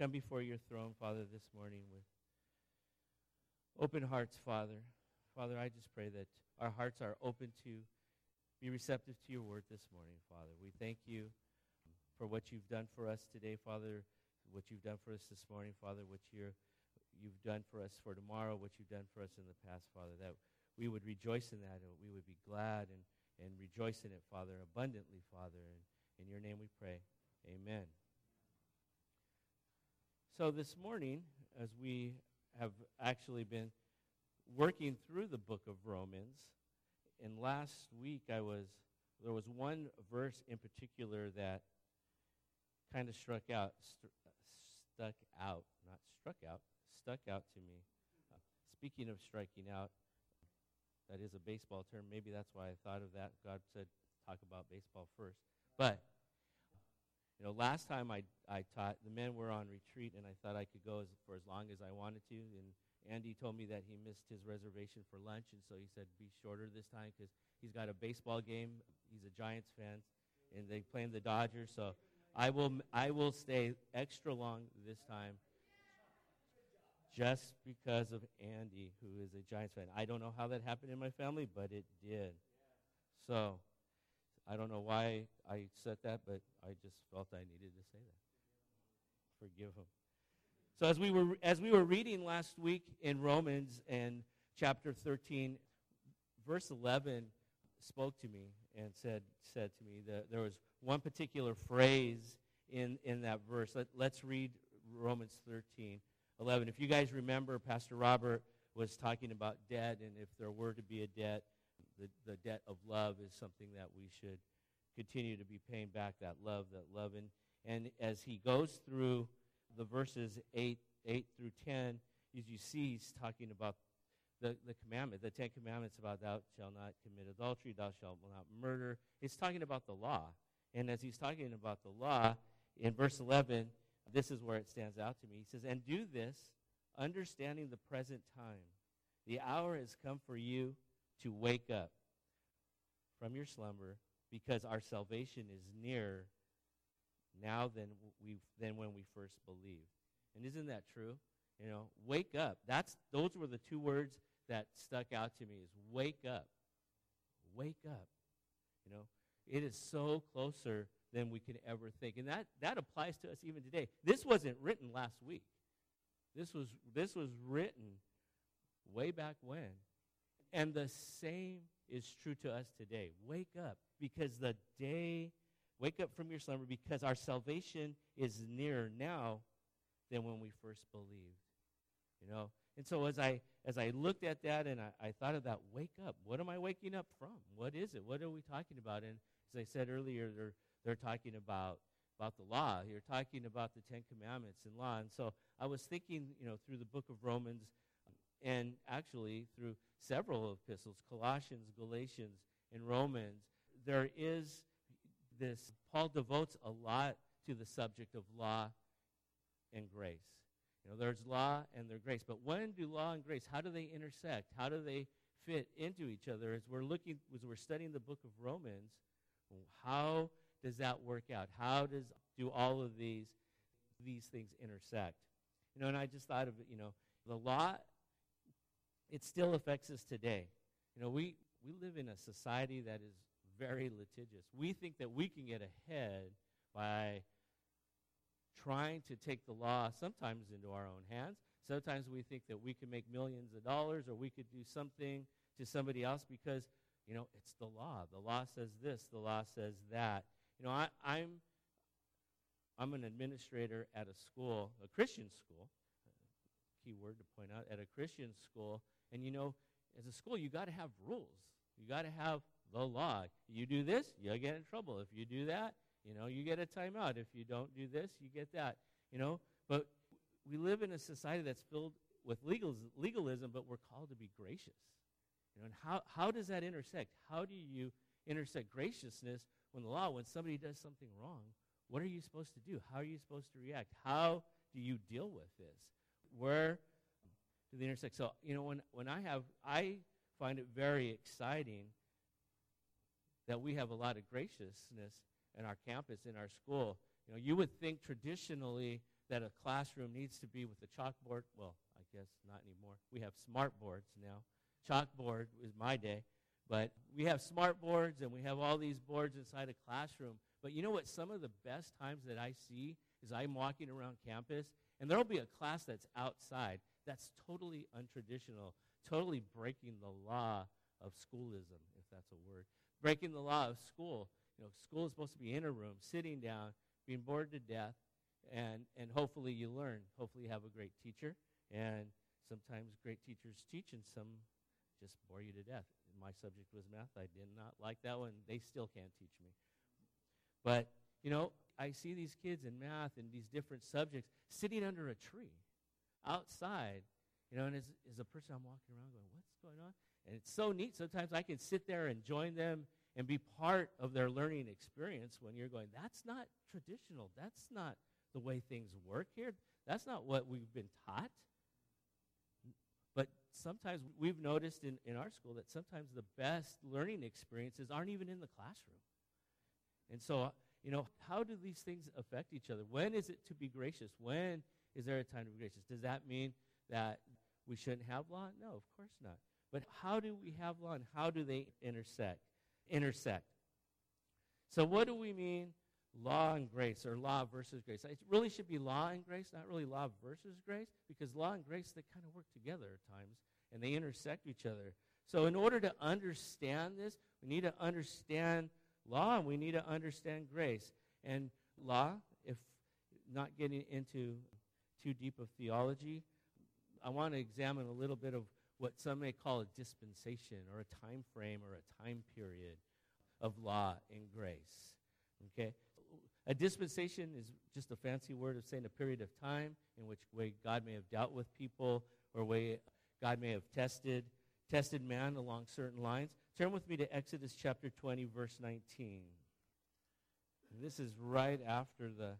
come before your throne, Father, this morning with open hearts, Father. Father, I just pray that our hearts are open to be receptive to your word this morning, Father. We thank you for what you've done for us today, Father, what you've done for us this morning, Father, what you're, you've done for us for tomorrow, what you've done for us in the past, Father, that we would rejoice in that and we would be glad and, and rejoice in it, Father, abundantly, Father. And in your name we pray. Amen. So this morning, as we have actually been working through the book of Romans, and last week I was there was one verse in particular that kind of struck out, st- stuck out, not struck out, stuck out to me. Uh, speaking of striking out, that is a baseball term. Maybe that's why I thought of that. God said talk about baseball first, but you know, last time I, I taught, the men were on retreat, and I thought I could go as, for as long as I wanted to. And Andy told me that he missed his reservation for lunch, and so he said be shorter this time because he's got a baseball game. He's a Giants fan, and they playing the Dodgers. So I will I will stay extra long this time, just because of Andy, who is a Giants fan. I don't know how that happened in my family, but it did. So I don't know why I said that, but I just felt I needed to say that. Forgive him. So as we were as we were reading last week in Romans and chapter 13, verse 11 spoke to me and said said to me that there was one particular phrase in in that verse. Let, let's read Romans 13, 11. If you guys remember, Pastor Robert was talking about debt, and if there were to be a debt, the, the debt of love is something that we should continue to be paying back that love, that love. And, and as he goes through the verses 8, 8 through 10, as you see, he's talking about the, the commandment, the Ten Commandments about thou shalt not commit adultery, thou shalt not murder. He's talking about the law. And as he's talking about the law, in verse 11, this is where it stands out to me. He says, And do this, understanding the present time. The hour has come for you to wake up from your slumber because our salvation is nearer now than we than when we first believed. And isn't that true? You know, wake up. That's those were the two words that stuck out to me is wake up. Wake up. You know, it is so closer than we can ever think. And that, that applies to us even today. This wasn't written last week. This was this was written way back when. And the same is true to us today. Wake up because the day, wake up from your slumber because our salvation is nearer now than when we first believed. You know? And so as I as I looked at that and I, I thought of that, wake up. What am I waking up from? What is it? What are we talking about? And as I said earlier, they're they're talking about about the law. You're talking about the Ten Commandments and law. And so I was thinking, you know, through the book of Romans and actually through several epistles, Colossians, Galatians, and Romans, there is this, Paul devotes a lot to the subject of law and grace. You know, there's law and there's grace. But when do law and grace, how do they intersect? How do they fit into each other? As we're looking, as we're studying the book of Romans, how does that work out? How does do all of these these things intersect? You know, and I just thought of it, you know, the law it still affects us today. You know, we, we live in a society that is very litigious. We think that we can get ahead by trying to take the law sometimes into our own hands. Sometimes we think that we can make millions of dollars or we could do something to somebody else because, you know, it's the law. The law says this, the law says that. You know, I, I'm I'm an administrator at a school, a Christian school, key word to point out, at a Christian school, and you know, as a school, you got to have rules. You got to have the law. You do this, you'll get in trouble. If you do that, you know, you get a timeout. If you don't do this, you get that. You know, but we live in a society that's filled with legalism, but we're called to be gracious. You know, and how, how does that intersect? How do you intersect graciousness when the law, when somebody does something wrong, what are you supposed to do? How are you supposed to react? How do you deal with this? Where to the intersect. So, you know, when, when I have, I find it very exciting that we have a lot of graciousness in our campus, in our school. You know, you would think traditionally that a classroom needs to be with a chalkboard. Well, I guess not anymore. We have smart boards now. Chalkboard was my day. But we have smart boards and we have all these boards inside a classroom. But you know what? Some of the best times that I see is I'm walking around campus and there'll be a class that's outside that's totally untraditional, totally breaking the law of schoolism, if that's a word. Breaking the law of school. You know, school is supposed to be in a room, sitting down, being bored to death, and, and hopefully you learn. Hopefully you have a great teacher. And sometimes great teachers teach, and some just bore you to death. My subject was math. I did not like that one. They still can't teach me. But, you know, I see these kids in math and these different subjects sitting under a tree outside, you know, and as, as a person I'm walking around going, what's going on? And it's so neat. Sometimes I can sit there and join them and be part of their learning experience when you're going, that's not traditional. That's not the way things work here. That's not what we've been taught. But sometimes we've noticed in, in our school that sometimes the best learning experiences aren't even in the classroom. And so, you know, how do these things affect each other? When is it to be gracious? When is there a time to be gracious? Does that mean that we shouldn't have law? No, of course not. But how do we have law and how do they intersect? Intersect. So what do we mean law and grace or law versus grace? It really should be law and grace, not really law versus grace, because law and grace they kind of work together at times and they intersect each other. So in order to understand this, we need to understand law and we need to understand grace. And law, if not getting into too deep of theology, I want to examine a little bit of what some may call a dispensation or a time frame or a time period of law and grace. Okay? A dispensation is just a fancy word of saying a period of time in which way God may have dealt with people or way God may have tested tested man along certain lines. Turn with me to Exodus chapter 20 verse 19. And this is right after the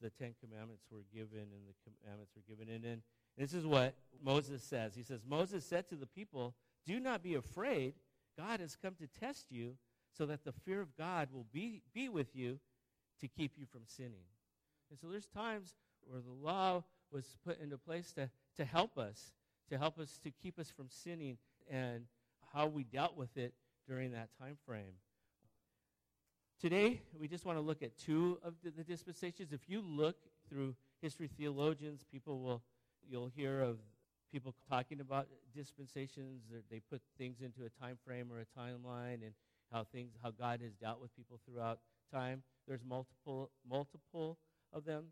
the Ten Commandments were given and the commandments were given. And then this is what Moses says. He says, Moses said to the people, Do not be afraid. God has come to test you so that the fear of God will be, be with you to keep you from sinning. And so there's times where the law was put into place to, to help us, to help us to keep us from sinning and how we dealt with it during that time frame. Today, we just want to look at two of the, the dispensations. If you look through history theologians, people will, you'll hear of people talking about dispensations. They put things into a time frame or a timeline and how things, how God has dealt with people throughout time. There's multiple, multiple of them.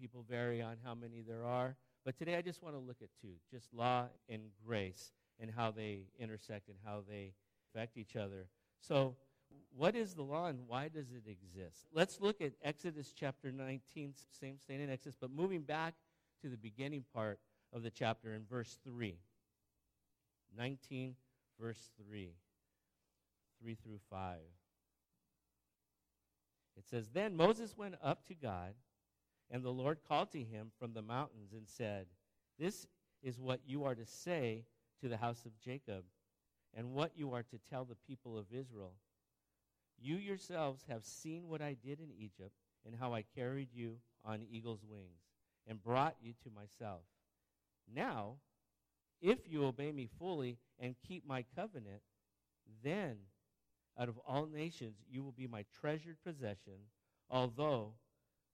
People vary on how many there are. But today I just want to look at two, just law and grace and how they intersect and how they affect each other. So what is the law and why does it exist? Let's look at Exodus chapter 19, same staying in Exodus, but moving back to the beginning part of the chapter in verse 3. 19, verse 3. 3 through 5. It says, Then Moses went up to God, and the Lord called to him from the mountains and said, This is what you are to say to the house of Jacob, and what you are to tell the people of Israel. You yourselves have seen what I did in Egypt and how I carried you on eagle's wings and brought you to myself. Now, if you obey me fully and keep my covenant, then out of all nations you will be my treasured possession, although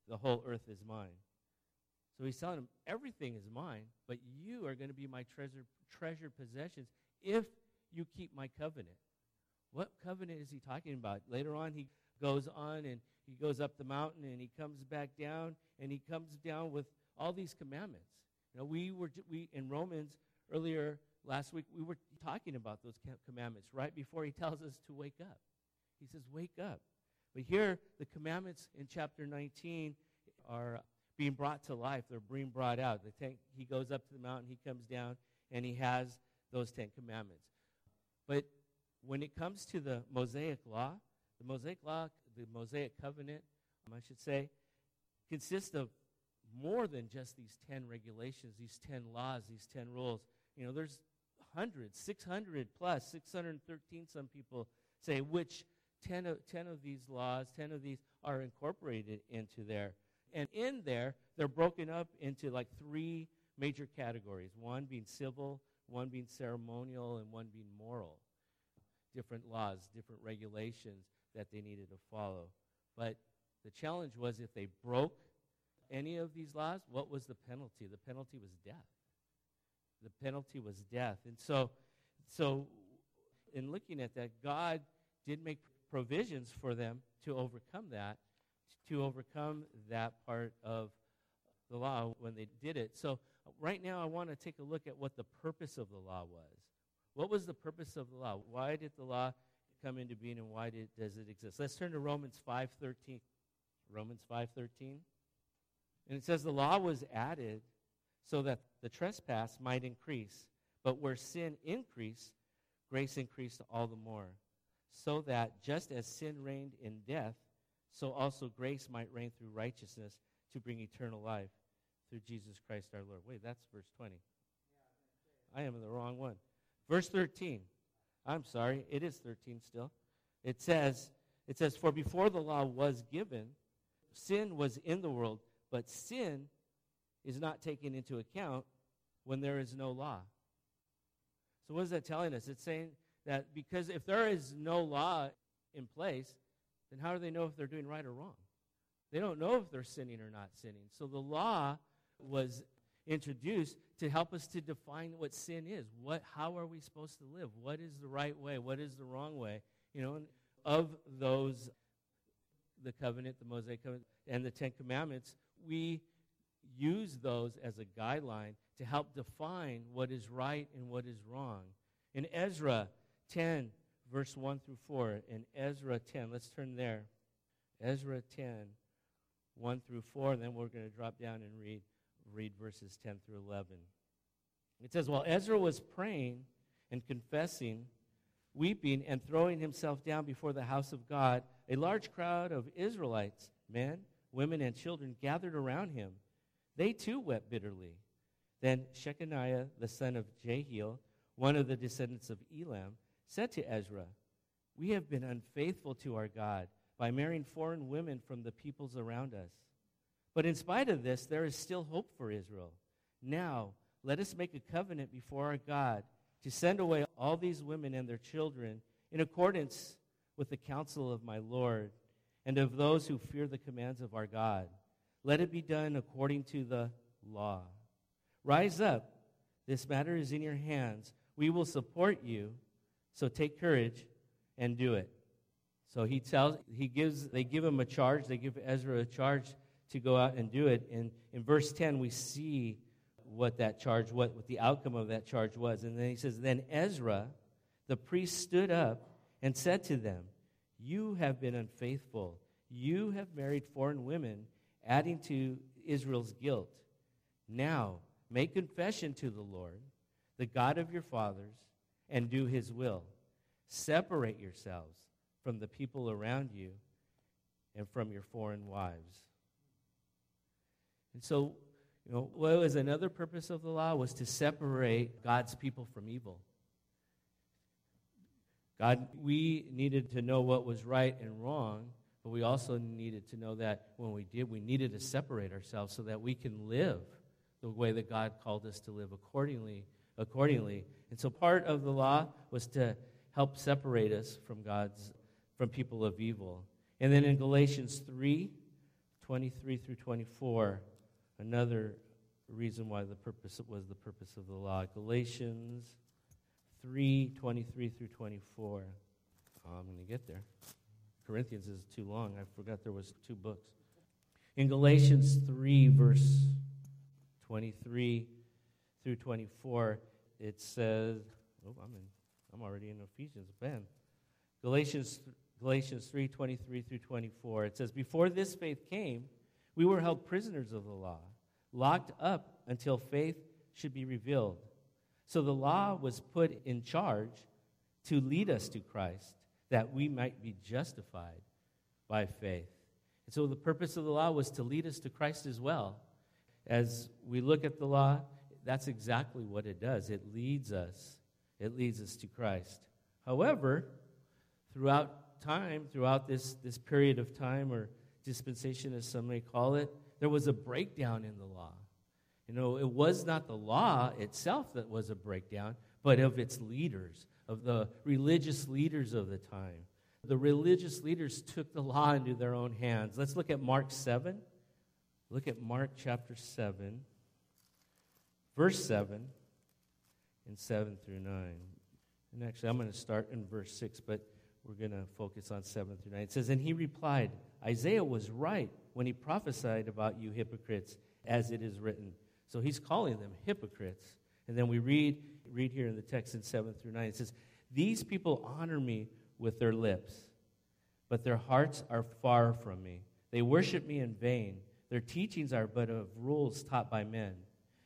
the whole earth is mine. So he's telling him, everything is mine, but you are going to be my treasured, treasured possessions if you keep my covenant. What covenant is he talking about? Later on, he goes on and he goes up the mountain and he comes back down and he comes down with all these commandments. You know, we were we in Romans earlier last week we were talking about those commandments right before he tells us to wake up. He says, "Wake up." But here, the commandments in chapter 19 are being brought to life. They're being brought out. The ten, he goes up to the mountain, he comes down, and he has those Ten Commandments. But when it comes to the Mosaic Law, the Mosaic Law, the Mosaic Covenant, um, I should say, consists of more than just these 10 regulations, these 10 laws, these 10 rules. You know, there's hundreds, 600 plus, 613, some people say, which 10 of, 10 of these laws, 10 of these are incorporated into there. And in there, they're broken up into like three major categories one being civil, one being ceremonial, and one being moral. Different laws, different regulations that they needed to follow. But the challenge was if they broke any of these laws, what was the penalty? The penalty was death. The penalty was death. And so, so in looking at that, God did make provisions for them to overcome that, to overcome that part of the law when they did it. So, right now, I want to take a look at what the purpose of the law was. What was the purpose of the law? Why did the law come into being, and why did, does it exist? Let's turn to Romans five thirteen. Romans five thirteen, and it says the law was added so that the trespass might increase, but where sin increased, grace increased all the more, so that just as sin reigned in death, so also grace might reign through righteousness to bring eternal life through Jesus Christ our Lord. Wait, that's verse 20. I am in the wrong one. Verse 13. I'm sorry, it is 13 still. It says, it says, For before the law was given, sin was in the world, but sin is not taken into account when there is no law. So, what is that telling us? It's saying that because if there is no law in place, then how do they know if they're doing right or wrong? They don't know if they're sinning or not sinning. So, the law was introduced to help us to define what sin is. What, how are we supposed to live? What is the right way? What is the wrong way? You know, of those, the covenant, the Mosaic covenant, and the Ten Commandments, we use those as a guideline to help define what is right and what is wrong. In Ezra 10, verse 1 through 4, in Ezra 10, let's turn there. Ezra 10, 1 through 4, and then we're going to drop down and read, read verses 10 through 11. It says, While Ezra was praying and confessing, weeping, and throwing himself down before the house of God, a large crowd of Israelites, men, women, and children, gathered around him. They too wept bitterly. Then Shechaniah, the son of Jehiel, one of the descendants of Elam, said to Ezra, We have been unfaithful to our God by marrying foreign women from the peoples around us. But in spite of this, there is still hope for Israel. Now, let us make a covenant before our God to send away all these women and their children in accordance with the counsel of my Lord and of those who fear the commands of our God. Let it be done according to the law. Rise up. This matter is in your hands. We will support you. So take courage and do it. So he tells, he gives, they give him a charge. They give Ezra a charge to go out and do it. And in verse 10, we see what that charge, what, what the outcome of that charge was. And then he says, Then Ezra, the priest, stood up and said to them, You have been unfaithful. You have married foreign women, adding to Israel's guilt. Now, make confession to the Lord, the God of your fathers, and do his will. Separate yourselves from the people around you and from your foreign wives. And so, you know, what was another purpose of the law was to separate God's people from evil. God, we needed to know what was right and wrong, but we also needed to know that when we did, we needed to separate ourselves so that we can live the way that God called us to live accordingly. Accordingly, and so part of the law was to help separate us from God's from people of evil. And then in Galatians 3 23 through 24, another reason why the purpose was the purpose of the law. Galatians 3 23 through 24. Oh, I'm going to get there. Corinthians is too long. I forgot there was two books. In Galatians 3, verse 23 through 24, it says, oh, I'm, in, I'm already in Ephesians. Ben. Galatians Galatians 3 23 through 24. It says, Before this faith came, we were held prisoners of the law, locked up until faith should be revealed. So the law was put in charge to lead us to Christ, that we might be justified by faith. And so the purpose of the law was to lead us to Christ as well. As we look at the law, that's exactly what it does. It leads us. It leads us to Christ. However, throughout time, throughout this, this period of time, or dispensation as some may call it, there was a breakdown in the law. You know, it was not the law itself that was a breakdown, but of its leaders, of the religious leaders of the time. The religious leaders took the law into their own hands. Let's look at Mark 7. Look at Mark chapter 7, verse 7, and 7 through 9. And actually, I'm going to start in verse 6, but we're going to focus on 7 through 9. It says, And he replied, Isaiah was right when he prophesied about you hypocrites, as it is written. So he's calling them hypocrites. And then we read, read here in the text in 7 through 9. It says, These people honor me with their lips, but their hearts are far from me. They worship me in vain. Their teachings are but of rules taught by men.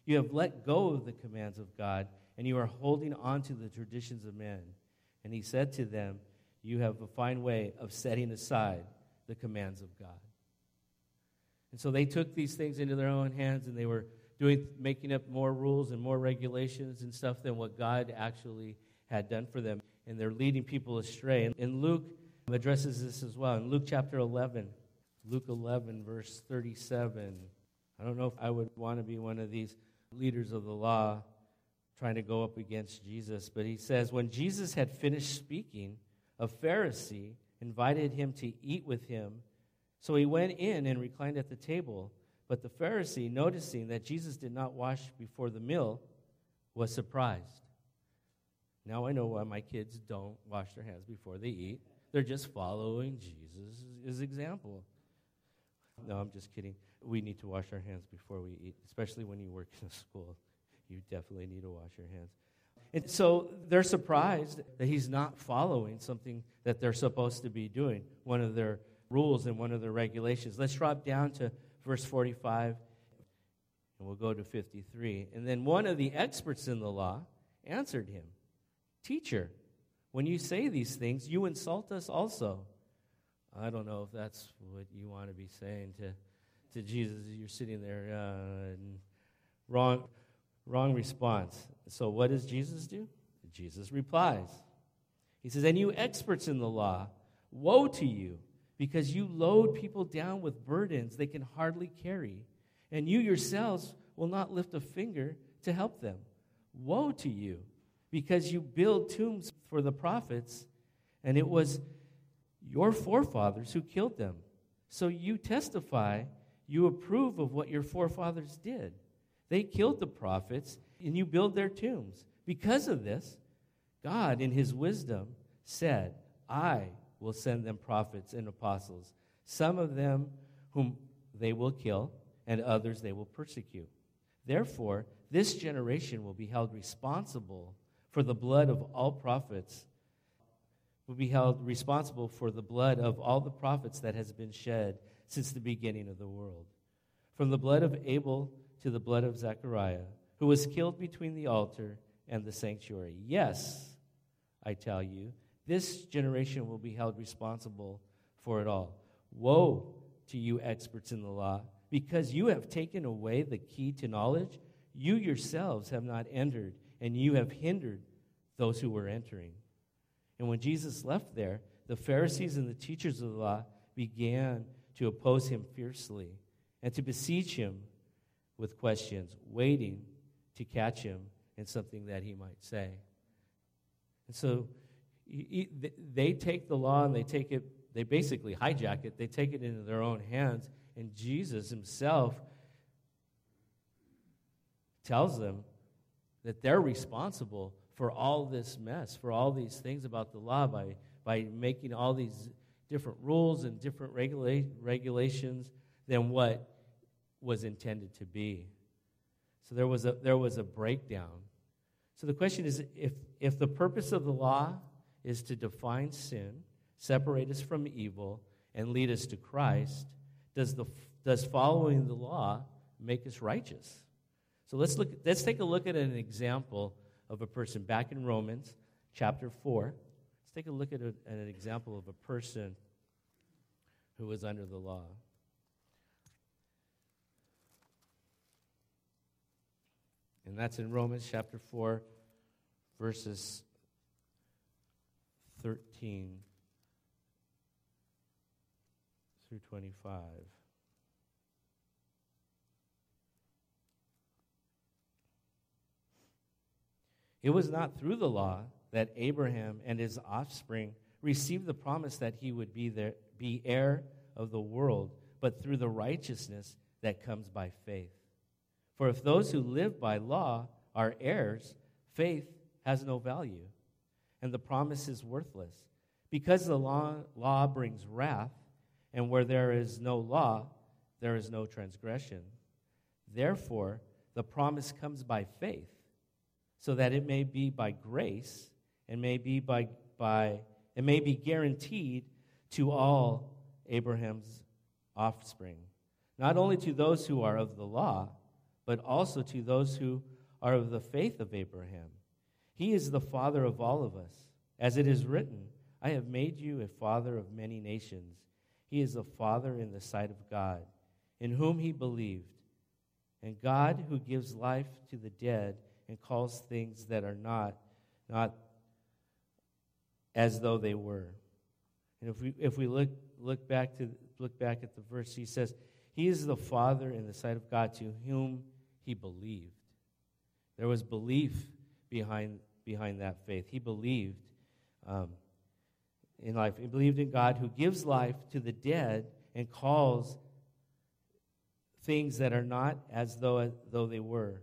You have let go of the commands of God, and you are holding on to the traditions of men. And he said to them, You have a fine way of setting aside the commands of God. And so they took these things into their own hands and they were doing making up more rules and more regulations and stuff than what God actually had done for them. And they're leading people astray. And, and Luke addresses this as well. In Luke chapter 11, Luke 11, verse 37. I don't know if I would want to be one of these leaders of the law trying to go up against Jesus, but he says, When Jesus had finished speaking, a Pharisee invited him to eat with him. So he went in and reclined at the table. But the Pharisee, noticing that Jesus did not wash before the meal, was surprised. Now I know why my kids don't wash their hands before they eat. They're just following Jesus' example. No, I'm just kidding. We need to wash our hands before we eat, especially when you work in a school. You definitely need to wash your hands. And so they're surprised that he's not following something that they're supposed to be doing, one of their rules and one of the regulations. Let's drop down to verse 45, and we'll go to 53. And then one of the experts in the law answered him Teacher, when you say these things, you insult us also. I don't know if that's what you want to be saying to, to Jesus. You're sitting there, uh, wrong, wrong response. So, what does Jesus do? Jesus replies. He says, And you experts in the law, woe to you, because you load people down with burdens they can hardly carry, and you yourselves will not lift a finger to help them. Woe to you, because you build tombs for the prophets, and it was your forefathers who killed them. So you testify, you approve of what your forefathers did. They killed the prophets, and you build their tombs. Because of this, God, in his wisdom, said, I will send them prophets and apostles, some of them whom they will kill, and others they will persecute. Therefore, this generation will be held responsible for the blood of all prophets will be held responsible for the blood of all the prophets that has been shed since the beginning of the world. From the blood of Abel to the blood of Zechariah, who was killed between the altar and the sanctuary. Yes, I tell you, this generation will be held responsible for it all. Woe to you, experts in the law, because you have taken away the key to knowledge. You yourselves have not entered, and you have hindered those who were entering. And when Jesus left there, the Pharisees and the teachers of the law began to oppose him fiercely and to besiege him with questions, waiting to catch him in something that he might say. And so they take the law and they take it, they basically hijack it, they take it into their own hands, and Jesus himself tells them that they're responsible for all this mess, for all these things about the law by, by making all these different rules and different regula- regulations than what was intended to be. So there was a, there was a breakdown. So the question is if, if the purpose of the law is to define sin, separate us from evil, and lead us to Christ, does, the, does following the law make us righteous? So let's, look, let's take a look at an example of a person. Back in Romans chapter 4, let's take a look at, a, at an example of a person who was under the law. And that's in Romans chapter 4, verses 13 through 25. It was not through the law that Abraham and his offspring received the promise that he would be, there, be heir of the world, but through the righteousness that comes by faith. For if those who live by law are heirs, faith has no value and the promise is worthless. Because the law, law brings wrath, and where there is no law, there is no transgression. Therefore, the promise comes by faith, so that it may be by grace and may be by, by it may be guaranteed to all Abraham's offspring, not only to those who are of the law, but also to those who are of the faith of Abraham. He is the father of all of us. As it is written, I have made you a father of many nations. He is a father in the sight of God, in whom he believed. And God, who gives life to the dead and calls things that are not, not as though they were. And if we, if we look, look, back to, look back at the verse, he says, He is the Father in the sight of God to whom he believed. There was belief behind, behind that faith. He believed um, in life. He believed in God who gives life to the dead and calls things that are not as though, as though they were.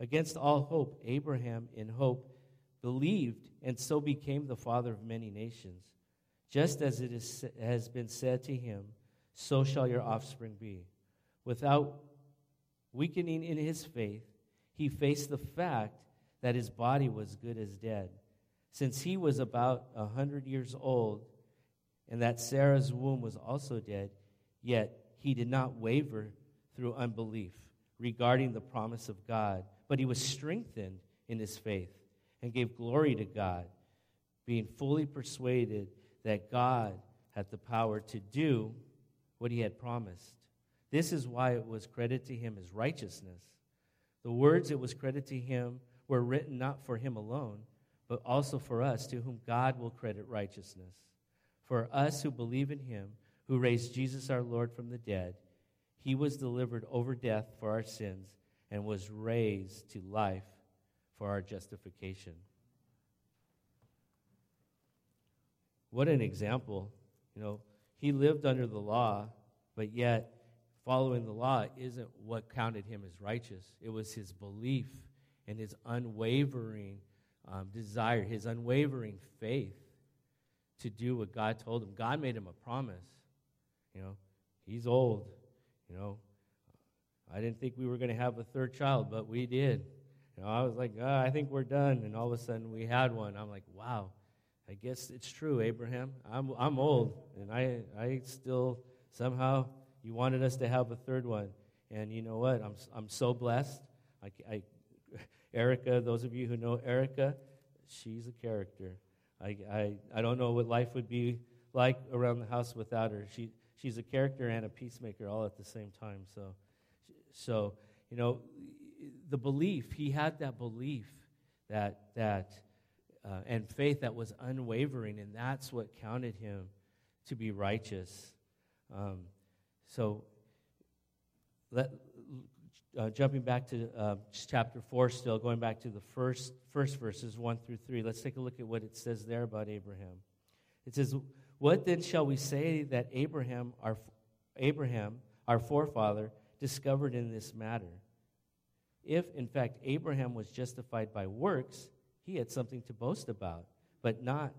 Against all hope, Abraham in hope believed and so became the father of many nations. Just as it is, has been said to him, so shall your offspring be. Without weakening in his faith, he faced the fact that his body was good as dead, since he was about a hundred years old, and that Sarah's womb was also dead, yet he did not waver through unbelief regarding the promise of God, but he was strengthened in his faith and gave glory to God, being fully persuaded that God had the power to do what he had promised. This is why it was credited to him as righteousness. The words it was credited to him were written not for him alone, but also for us, to whom God will credit righteousness. For us who believe in him, who raised Jesus our Lord from the dead, he was delivered over death for our sins and was raised to life for our justification. What an example. You know, he lived under the law, but yet following the law isn't what counted him as righteous. It was his belief and his unwavering um, desire, his unwavering faith to do what God told him. God made him a promise. You know, he's old. You know, I didn't think we were going to have a third child, but we did. You know, I was like, oh, I think we're done. And all of a sudden we had one. I'm like, wow, I guess it's true, Abraham. I'm, I'm old, and I, I still somehow, you wanted us to have a third one. And you know what? I'm, I'm so blessed. I, I, Erica, those of you who know Erica, she's a character. I, I, I don't know what life would be like around the house without her. She, she's a character and a peacemaker all at the same time. So, so you know, the belief, he had that belief that, that uh, and faith that was unwavering, and that's what counted him to be righteous. Um, so, let, uh, jumping back to uh, chapter 4 still, going back to the first, first verses 1 through 3, let's take a look at what it says there about Abraham. It says, What then shall we say that Abraham, our, Abraham, our forefather, discovered in this matter? If, in fact, Abraham was justified by works, he had something to boast about, but not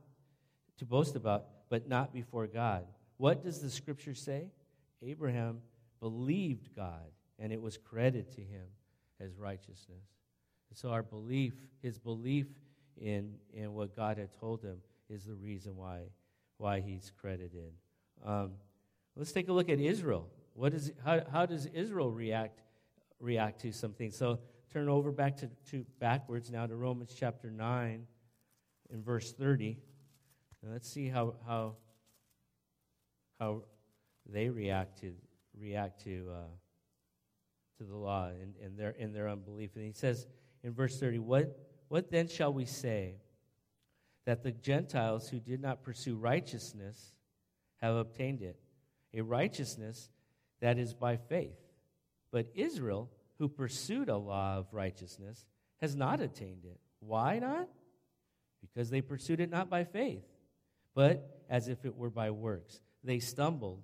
to boast about, but not before God. What does the scripture say? Abraham believed God, and it was credited to him as righteousness. And so our belief, his belief in, in what God had told him, is the reason why, why he's credited. Um, let's take a look at Israel. What is, how, how does Israel react react to something. So turn over back to, to backwards now to Romans chapter 9 in verse 30. And let's see how, how, how they react to, react to, uh, to the law and, and their, in their unbelief. And he says in verse 30, what, what then shall we say? That the Gentiles who did not pursue righteousness have obtained it, a righteousness that is by faith. But Israel, who pursued a law of righteousness, has not attained it. Why not? Because they pursued it not by faith, but as if it were by works. They stumbled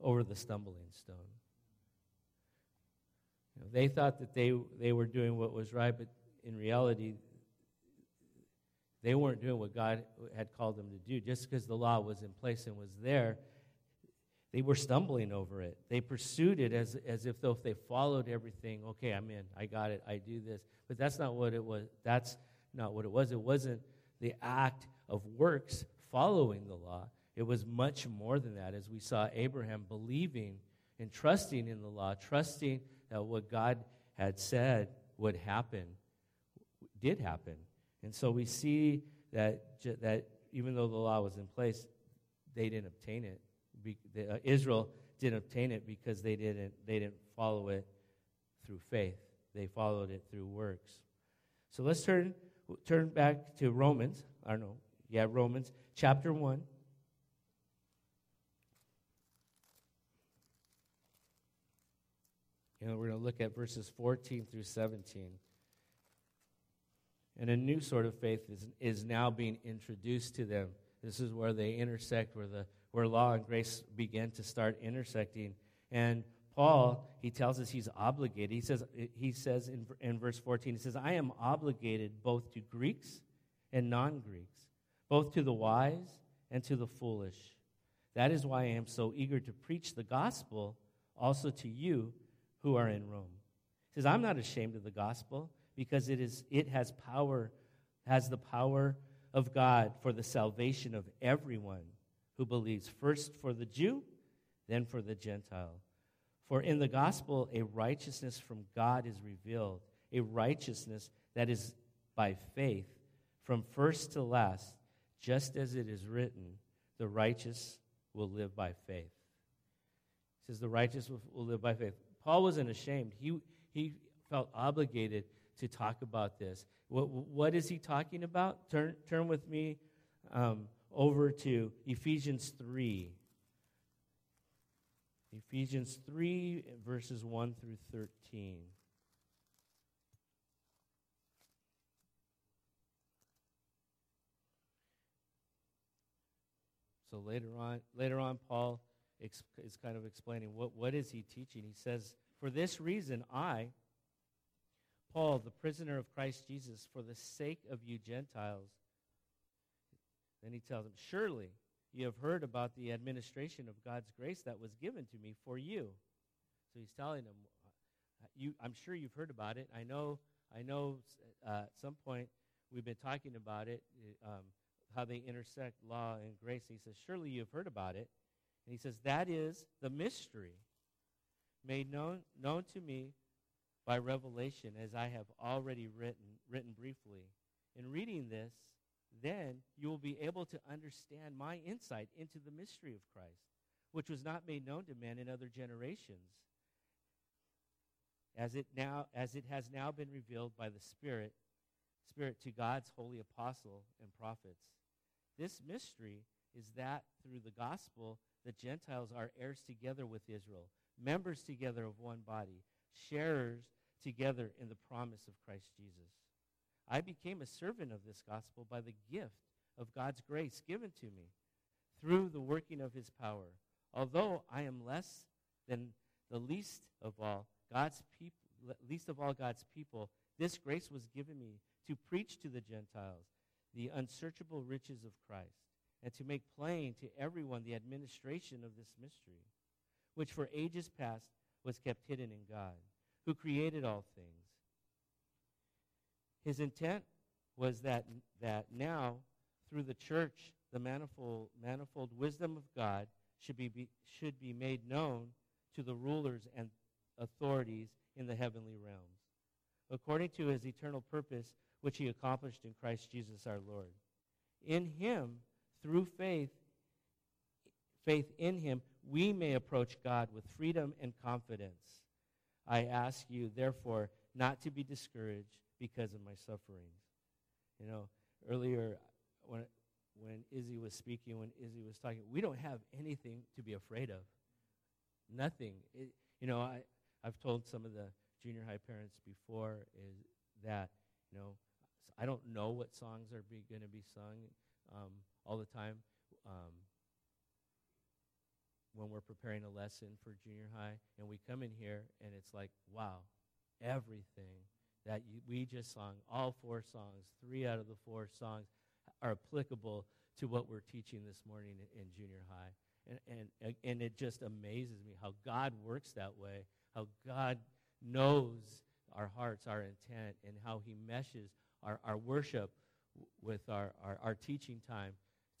over the stumbling stone. You know, they thought that they, they were doing what was right, but in reality, they weren't doing what God had called them to do. Just because the law was in place and was there, they were stumbling over it. They pursued it as, as if though if they followed everything, okay, I'm in, I got it, I do this. But that's not what it was. That's not what it was. It wasn't the act of works following the law. It was much more than that, as we saw Abraham believing and trusting in the law, trusting that what God had said would happen, did happen. And so we see that, that even though the law was in place, they didn't obtain it. Uh, Israel didn't obtain it because they didn't, they didn't follow it through faith. They followed it through works. So let's turn, turn back to Romans. I don't know. Yeah, Romans chapter 1. Know, we're going to look at verses 14 through 17. And a new sort of faith is, is now being introduced to them. This is where they intersect, where, the, where law and grace begin to start intersecting. And Paul, he tells us he's obligated. He says, he says in, in verse 14, he says, I am obligated both to Greeks and non Greeks, both to the wise and to the foolish. That is why I am so eager to preach the gospel also to you who are mm-hmm. in Rome. He says, I'm not ashamed of the gospel because it, is, it has power, has the power of God for the salvation of everyone who believes, first for the Jew, then for the Gentile. For in the gospel, a righteousness from God is revealed, a righteousness that is by faith from first to last, just as it is written, the righteous will live by faith. It says the righteous will, will live by faith. Paul wasn't ashamed. He, he felt obligated to talk about this. What, what is he talking about? Turn, turn with me um, over to Ephesians 3. Ephesians 3, verses 1 through 13. So later on, later on, Paul ex- is kind of explaining what, what is he teaching. He says, For this reason, I, Paul, the prisoner of Christ Jesus, for the sake of you Gentiles. Then he tells them, Surely you have heard about the administration of God's grace that was given to me for you. So he's telling them, you, I'm sure you've heard about it. I know, I know uh, at some point we've been talking about it, um, how they intersect law and grace. he says, Surely you've heard about it. And he says, That is the mystery made known, known to me by revelation, as I have already written, written briefly. In reading this, then you will be able to understand my insight into the mystery of Christ, which was not made known to men in other generations, as it now as it has now been revealed by the Spirit, Spirit to God's holy apostle and prophets. This mystery is that through the gospel the Gentiles are heirs together with Israel, members together of one body sharers together in the promise of Christ Jesus. I became a servant of this gospel by the gift of God's grace given to me through the working of his power. Although I am less than the least of all God's people, least of all God's people, this grace was given me to preach to the Gentiles the unsearchable riches of Christ and to make plain to everyone the administration of this mystery, which for ages past was kept hidden in God, who created all things. His intent was that, that now, through the church, the manifold, manifold wisdom of God should be, be, should be made known to the rulers and authorities in the heavenly realms, according to his eternal purpose, which he accomplished in Christ Jesus our Lord. In him, through faith, faith in him, we may approach God with freedom and confidence. I ask you, therefore, not to be discouraged because of my sufferings. You know, earlier when, when Izzy was speaking, when Izzy was talking, we don't have anything to be afraid of. Nothing. It, you know, I, I've told some of the junior high parents before is that, you know, I don't know what songs are going to be sung um, all the time. Um, when we're preparing a lesson for junior high, and we come in here and it's like, wow, everything that you, we just sung, all four songs, three out of the four songs, are applicable to what we're teaching this morning in, in junior high. And, and, and it just amazes me how God works that way, how God knows our hearts, our intent, and how He meshes our, our worship with our, our, our teaching time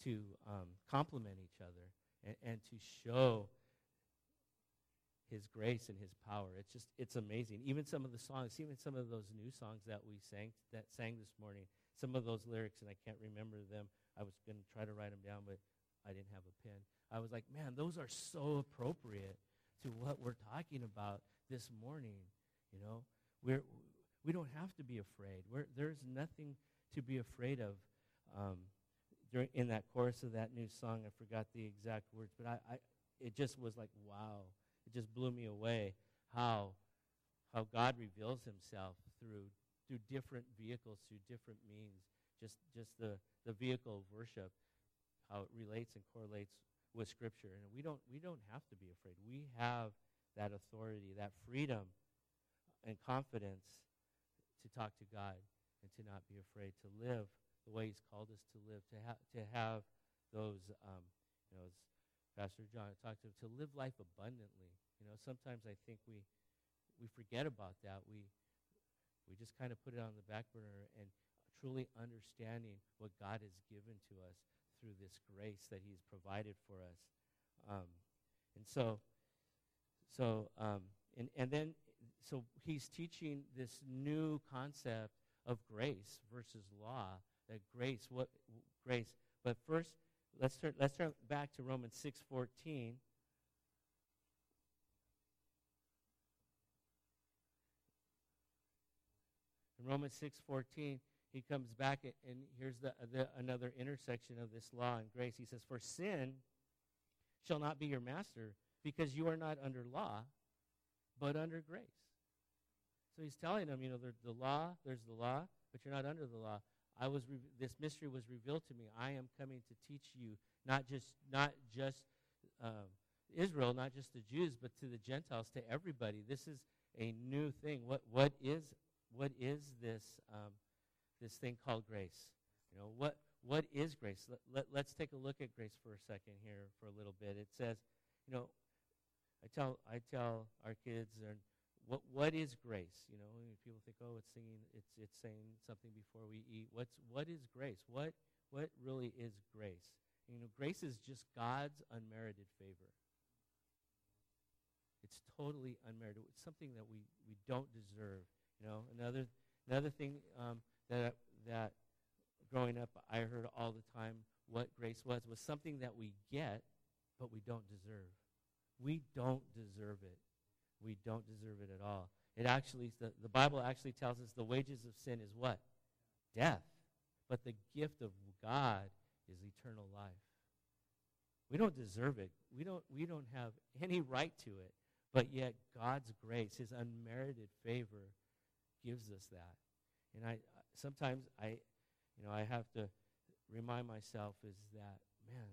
to um, complement each other and, and to show his grace and his power. It's just it's amazing. Even some of the songs, even some of those new songs that we sang that sang this morning, some of those lyrics, and I can't remember them. I was going to try to write them down, but I didn't have a pen. I was like, man, those are so appropriate to what we're talking about this morning. You know, we're we don't have to be afraid. We're, there's nothing to be afraid of. Um, during, in that chorus of that new song, I forgot the exact words, but I, I, it just was like, wow. It just blew me away how, how God reveals himself through, through different vehicles, through different means. Just, just the, the vehicle of worship, how it relates and correlates with Scripture. And we don't, we don't have to be afraid. We have that authority, that freedom and confidence to talk to God and to not be afraid, to live the way He's called us to live, to, ha- to have those, um, you know, as Pastor John talked to, to live life abundantly. You know, sometimes I think we we forget about that. We we just kind of put it on the back burner and truly understanding what God has given to us through this grace that He's provided for us. Um, and so, so um, and and then so He's teaching this new concept of grace versus law. That grace, what grace? But first, let's turn let's turn back to Romans six fourteen. In Romans 6:14, he comes back and here's the, the, another intersection of this law and grace. He says, "For sin shall not be your master, because you are not under law, but under grace." So he's telling them, you know, the law, there's the law, but you're not under the law. I was re- this mystery was revealed to me. I am coming to teach you not just not just um, Israel, not just the Jews, but to the Gentiles, to everybody. This is a new thing. What what is what is this um, this thing called grace? You know, what what is grace? Let, let, let's take a look at grace for a second here for a little bit. It says, you know, I tell I tell our kids and what what is grace? You know, people think, oh, it's singing, it's it's saying something before we eat. What's what is grace? What what really is grace? You know, grace is just God's unmerited favor. It's totally unmerited. It's something that we, we don't deserve. You know, another another thing um, that that growing up I heard all the time what grace was was something that we get but we don't deserve. We don't deserve it. We don't deserve it at all. It actually the, the Bible actually tells us the wages of sin is what? Death. But the gift of God is eternal life. We don't deserve it. We don't we don't have any right to it. But yet God's grace, his unmerited favor gives us that. And I sometimes I, you know, I have to remind myself is that man,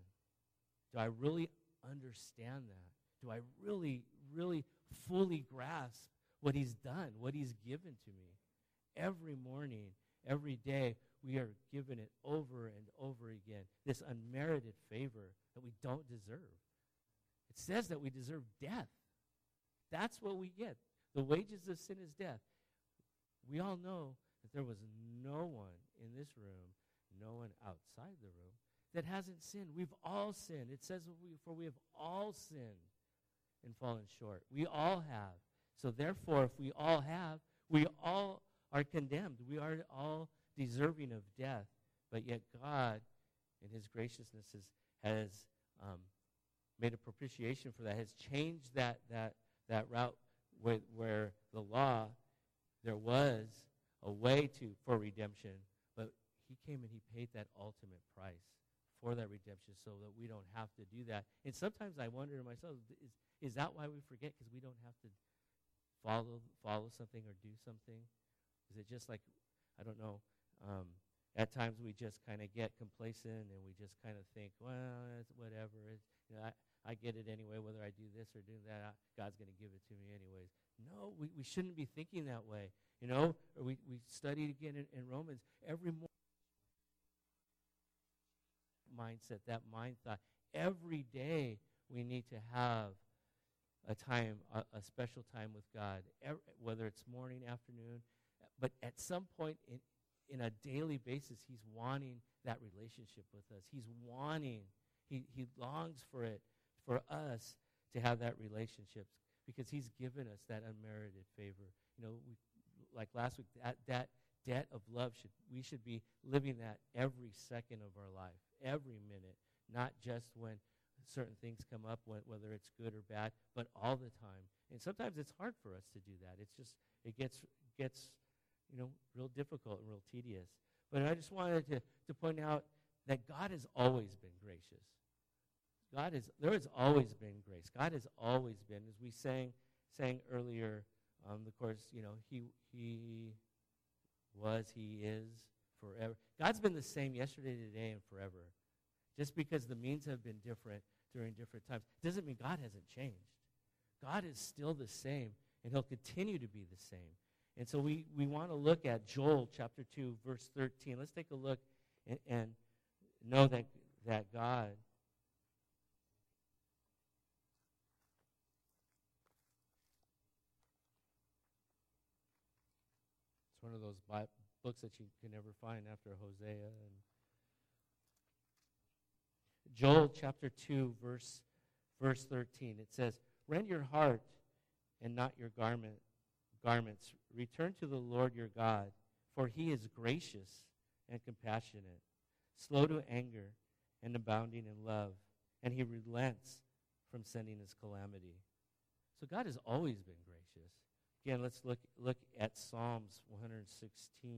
do I really understand that? Do I really, really fully grasp what He's done, what He's given to me? Every morning, every day, we are given it over and over again. This unmerited favor that we don't deserve. It says that we deserve death. That's what we get. The wages of sin is death we all know that there was no one in this room, no one outside the room, that hasn't sinned. We've all sinned. It says, for we have all sinned and fallen short. We all have. So therefore, if we all have, we all are condemned. We are all deserving of death. But yet God, in his graciousness, has, has um, made a propitiation for that, has changed that, that, that route where, where the law there was a way to for redemption, but he came and he paid that ultimate price for that redemption so that we don't have to do that. And sometimes I wonder to myself, is, is that why we forget? Because we don't have to follow follow something or do something? Is it just like, I don't know, Um, at times we just kind of get complacent and we just kind of think, well, it's whatever. It's, you know, I, I get it anyway, whether I do this or do that. God's going to give it to me anyways. No, we, we shouldn't be thinking that way. You know, or we, we studied again in, in Romans every. Mindset, that mind thought. Every day we need to have a time, a, a special time with God, every, whether it's morning, afternoon, but at some point in, in a daily basis, He's wanting that relationship with us. He's wanting, He, he longs for it, for us to have that relationship because He's given us that unmerited favor. You know, we, like last week, that, that debt of love should we should be living that every second of our life, every minute, not just when certain things come up, whether it's good or bad, but all the time. And sometimes it's hard for us to do that. It's just it gets gets you know real difficult and real tedious. But I just wanted to, to point out that God has always been gracious. God is there has always been grace. God has always been, as we sang sang earlier, um, of course, you know, he he was, he is forever. God's been the same yesterday, today, and forever. Just because the means have been different during different times doesn't mean God hasn't changed. God is still the same, and he'll continue to be the same. And so we, we want to look at Joel chapter 2, verse 13. Let's take a look and, and know that, that God It's one of those books that you can never find after Hosea and Joel chapter 2 verse verse 13 it says rend your heart and not your garment garments. Return to the Lord your God for he is gracious and compassionate slow to anger and abounding in love and he relents from sending his calamity. So God has always been gracious. Again let's look look at Psalms 116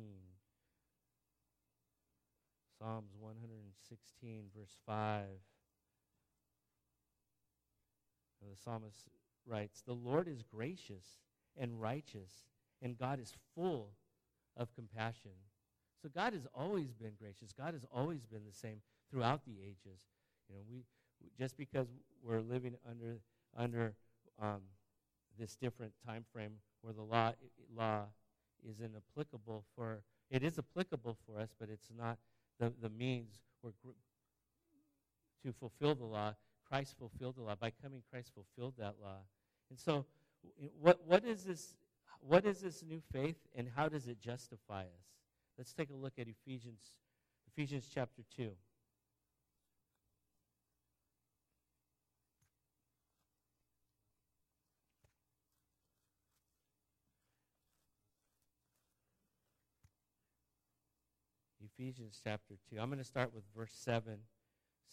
Psalms 116, verse 5. The psalmist writes The Lord is gracious and righteous, and God is full of compassion. So God has always been gracious. God has always been the same throughout the ages. You know, we just because we're living under under um, this different time frame where the law law isn't applicable for it is applicable for us, but it's not the, the means were gr- to fulfill the law. Christ fulfilled the law. By coming, Christ fulfilled that law. And so, what, what, is this, what is this new faith, and how does it justify us? Let's take a look at Ephesians, Ephesians chapter 2. Ephesians chapter 2. I'm going to start with verse 7,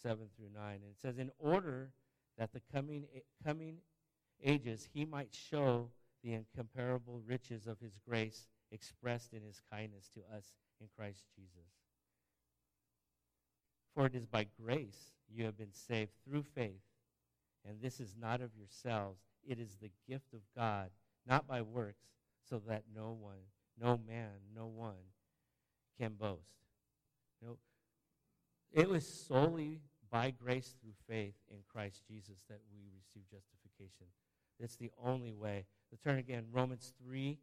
7 through 9. And it says, In order that the coming, coming ages he might show the incomparable riches of his grace expressed in his kindness to us in Christ Jesus. For it is by grace you have been saved through faith, and this is not of yourselves, it is the gift of God, not by works, so that no one, no man, no one can boast. You know, it was solely by grace through faith in Christ Jesus that we receive justification. It's the only way. Let's turn again, Romans 3,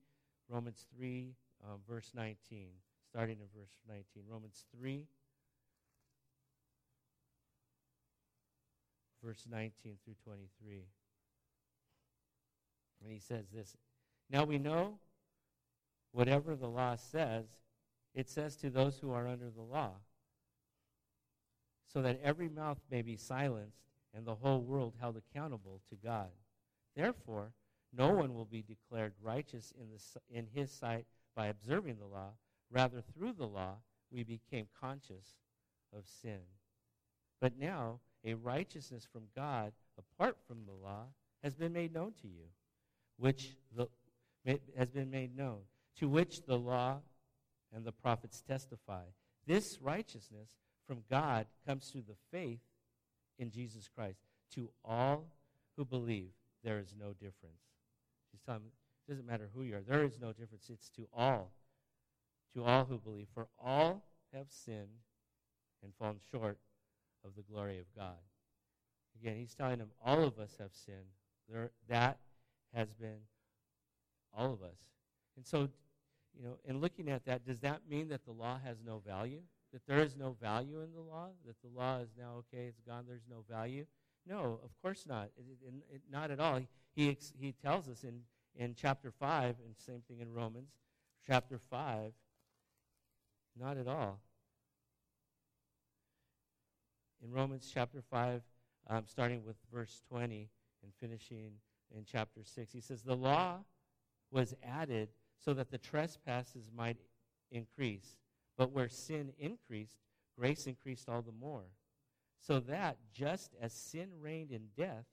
Romans 3, um, verse 19, starting in verse 19. Romans 3, verse 19 through 23. And he says this Now we know whatever the law says, it says to those who are under the law, so that every mouth may be silenced and the whole world held accountable to God. Therefore, no one will be declared righteous in, the, in his sight by observing the law. Rather, through the law, we became conscious of sin. But now, a righteousness from God apart from the law has been made known to you, which the, has been made known, to which the law and the prophets testify. This righteousness from God comes through the faith in Jesus Christ. To all who believe, there is no difference. She's telling me, it doesn't matter who you are, there is no difference. It's to all. to all who believe. For all have sinned and fallen short of the glory of God. Again, he's telling them all of us have sinned. There, that has been all of us. And so, you know, in looking at that, does that mean that the law has no value? That there is no value in the law? That the law is now okay, it's gone, there's no value? No, of course not. It, it, it, not at all. He, he, tells us in, in chapter 5, and same thing in Romans, chapter 5, not at all. In Romans chapter 5, um, starting with verse 20 and finishing in chapter 6, he says, The law was added so that the trespasses might increase. But where sin increased, grace increased all the more. So that just as sin reigned in death,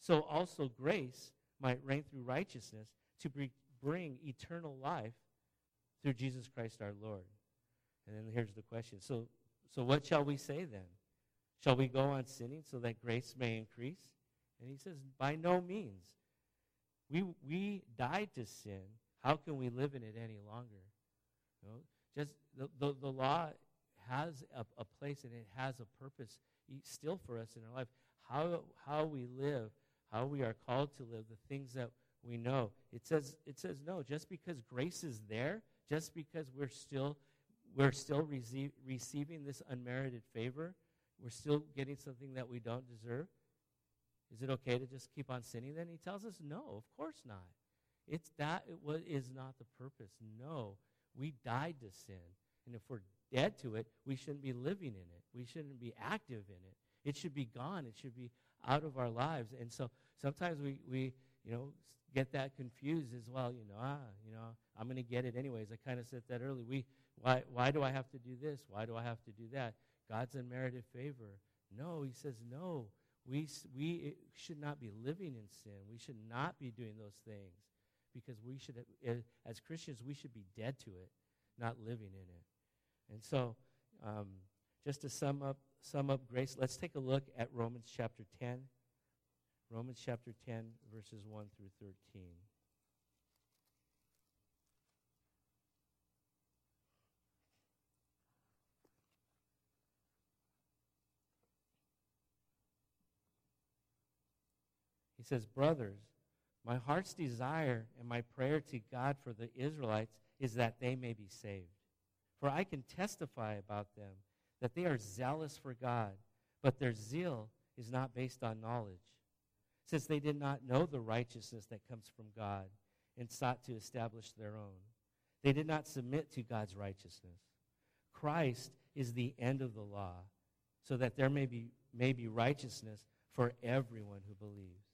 so also grace might reign through righteousness to bring eternal life through Jesus Christ our Lord. And then here's the question. So, so what shall we say then? Shall we go on sinning so that grace may increase? And he says, by no means. We, we died to sin. How can we live in it any longer? You know, just the, the, the law has a, a place and it has a purpose still for us in our life. How, how we live, how we are called to live, the things that we know. It says, it says no, just because grace is there, just because we're still, we're still receive, receiving this unmerited favor, we're still getting something that we don't deserve, is it okay to just keep on sinning then? He tells us, no, of course not. It's that it was, is not the purpose. No, we died to sin. And if we're dead to it, we shouldn't be living in it. We shouldn't be active in it. It should be gone. It should be out of our lives. And so sometimes we, we you know, get that confused as well. You know, ah, you know, I'm going to get it anyways. I kind of said that earlier. We, why, why do I have to do this? Why do I have to do that? God's unmerited favor. No, he says no. We, we should not be living in sin. We should not be doing those things because we should, as Christians, we should be dead to it, not living in it. And so, um, just to sum up, sum up grace, let's take a look at Romans chapter 10. Romans chapter 10, verses 1 through 13. He says, Brothers, my heart's desire and my prayer to God for the Israelites is that they may be saved. For I can testify about them that they are zealous for God, but their zeal is not based on knowledge, since they did not know the righteousness that comes from God and sought to establish their own. They did not submit to God's righteousness. Christ is the end of the law, so that there may be, may be righteousness for everyone who believes.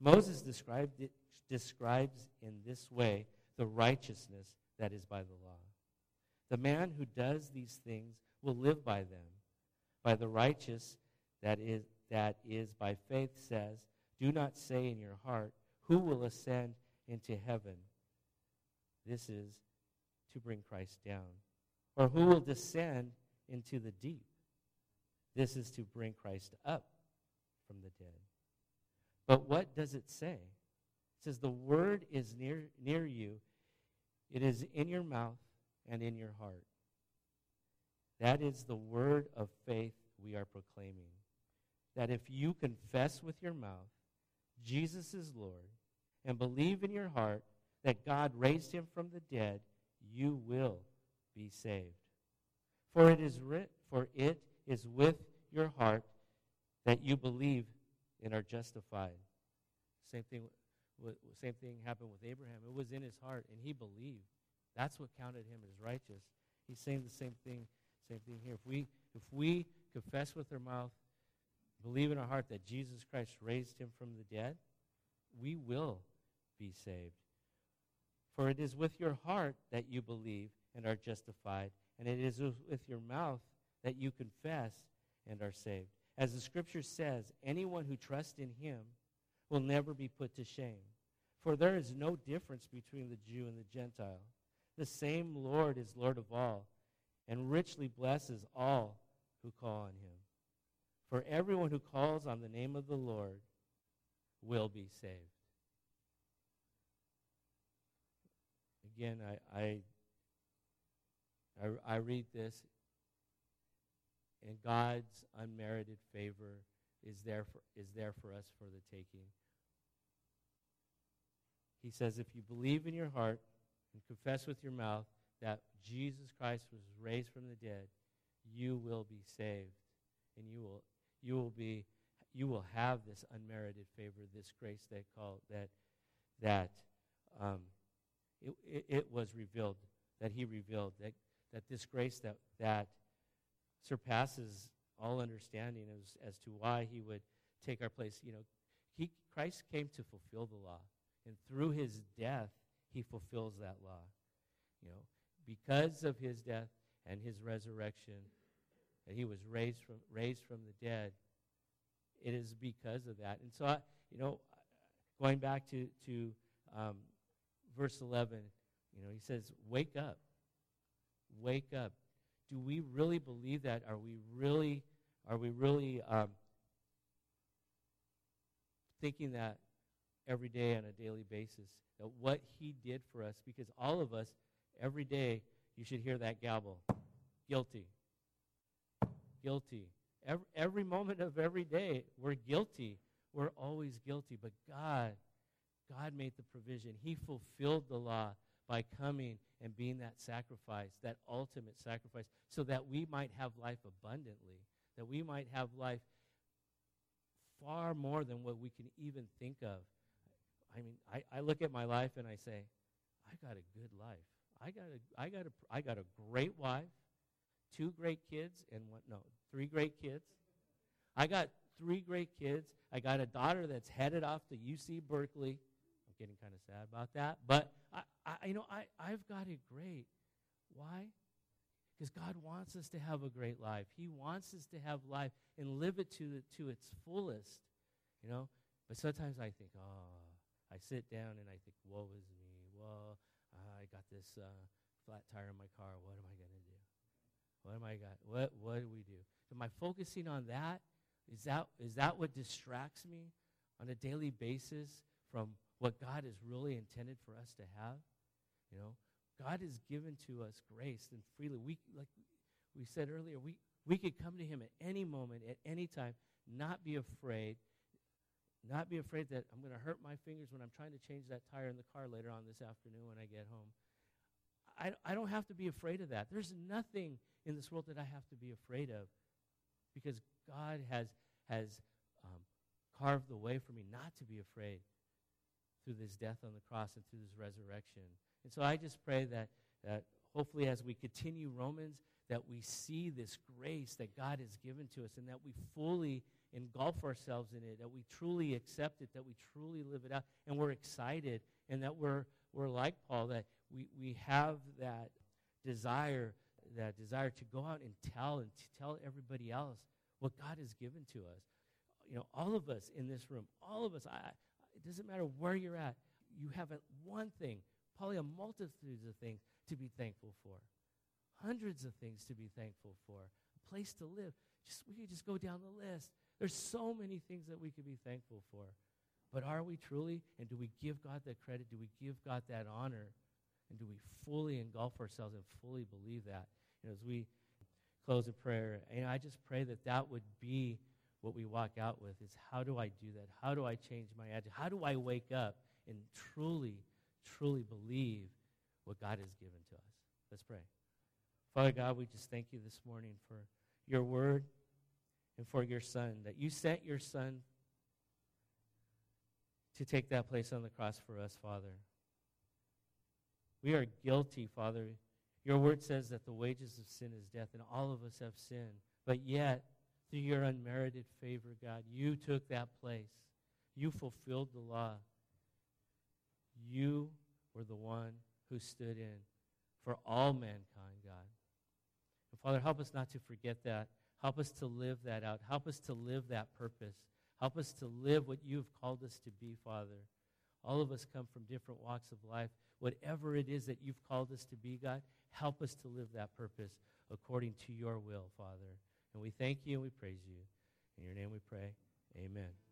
Moses described it, describes in this way the righteousness that is by the law. The man who does these things will live by them. By the righteous that is, that is by faith says, Do not say in your heart, Who will ascend into heaven? This is to bring Christ down. Or who will descend into the deep? This is to bring Christ up from the dead. But what does it say? It says, The word is near, near you, it is in your mouth and in your heart. That is the word of faith we are proclaiming. That if you confess with your mouth Jesus is Lord and believe in your heart that God raised him from the dead, you will be saved. For it is writ, for it is with your heart that you believe and are justified. Same thing, same thing happened with Abraham. It was in his heart, and he believed. That's what counted him as righteous. He's saying the same thing, same thing here. If we, if we confess with our mouth, believe in our heart that Jesus Christ raised him from the dead, we will be saved. For it is with your heart that you believe and are justified, and it is with your mouth that you confess and are saved. As the scripture says, anyone who trusts in him will never be put to shame. For there is no difference between the Jew and the Gentile. The same Lord is Lord of all, and richly blesses all who call on him. For everyone who calls on the name of the Lord will be saved. Again, I, I I, I read this, and God's unmerited favor is there for, is there for us for the taking. He says, if you believe in your heart and confess with your mouth that Jesus Christ was raised from the dead, you will be saved. And you will, you will be you will have this unmerited favor, this grace that call that that um, it, it, it, was revealed, that he revealed, that, that this grace that, that surpasses all understanding as, as to why he would take our place. You know, he, Christ came to fulfill the law, and through his death, he fulfills that law. You know, because of his death and his resurrection, that he was raised from, raised from the dead, it is because of that. And so, I, you know, going back to, to um, verse 11, you know, he says, Wake up. Wake up. Do we really believe that? Are we really, are we really um, thinking that every day on a daily basis? That what he did for us, because all of us, every day, you should hear that gavel. Guilty. Guilty. Every, every moment of every day, we're guilty. We're always guilty. But God, God made the provision. He fulfilled the law by coming and being that sacrifice, that ultimate sacrifice, so that we might have life abundantly, that we might have life far more than what we can even think of. I mean, I, I look at my life and I say, I got a good life. I got a, I got a, I got a great wife, two great kids, and what? No, three great kids. I got three great kids. I got a daughter that's headed off to UC Berkeley. I'm getting kind of sad about that, but I, I you know, I, I've got it great. Why? Because God wants us to have a great life. He wants us to have life and live it to, to its fullest, you know. But sometimes I think, oh, I sit down and I think, woe is me. Well, I got this uh, flat tire in my car. What am I going to do? What am I got? What what do we do? Am I focusing on that? Is that is that what distracts me on a daily basis from what God has really intended for us to have? You know, God has given to us grace and freely. We like we said earlier, we we could come to him at any moment, at any time, not be afraid, not be afraid that I'm going to hurt my fingers when I'm trying to change that tire in the car later on this afternoon when I get home. I, I don't have to be afraid of that. There's nothing in this world that I have to be afraid of because God has, has um, carved the way for me not to be afraid through this death on the cross and through this resurrection. And so I just pray that, that hopefully as we continue Romans, that we see this grace that God has given to us and that we fully engulf ourselves in it, that we truly accept it, that we truly live it out, and we're excited, and that we're, we're like Paul, that we, we have that desire that desire to go out and tell and to tell everybody else what God has given to us. You know, all of us in this room, all of us, I, it doesn't matter where you're at, you have one thing, probably a multitude of things to be thankful for. Hundreds of things to be thankful for. A place to live. Just we could just go down the list. There's so many things that we could be thankful for. But are we truly? And do we give God that credit? Do we give God that honor? And do we fully engulf ourselves and fully believe that? You know, as we close a prayer, and I just pray that that would be what we walk out with is how do I do that? How do I change my attitude? How do I wake up and truly, truly believe what God has given to us? Let's pray. Father God, we just thank you this morning for your word and for your son, that you sent your son to take that place on the cross for us, Father. We are guilty, Father. Your word says that the wages of sin is death, and all of us have sinned. But yet, through your unmerited favor, God, you took that place. You fulfilled the law. You were the one who stood in for all mankind, God. And Father, help us not to forget that. Help us to live that out. Help us to live that purpose. Help us to live what you've called us to be, Father. All of us come from different walks of life. Whatever it is that you've called us to be, God, Help us to live that purpose according to your will, Father. And we thank you and we praise you. In your name we pray. Amen.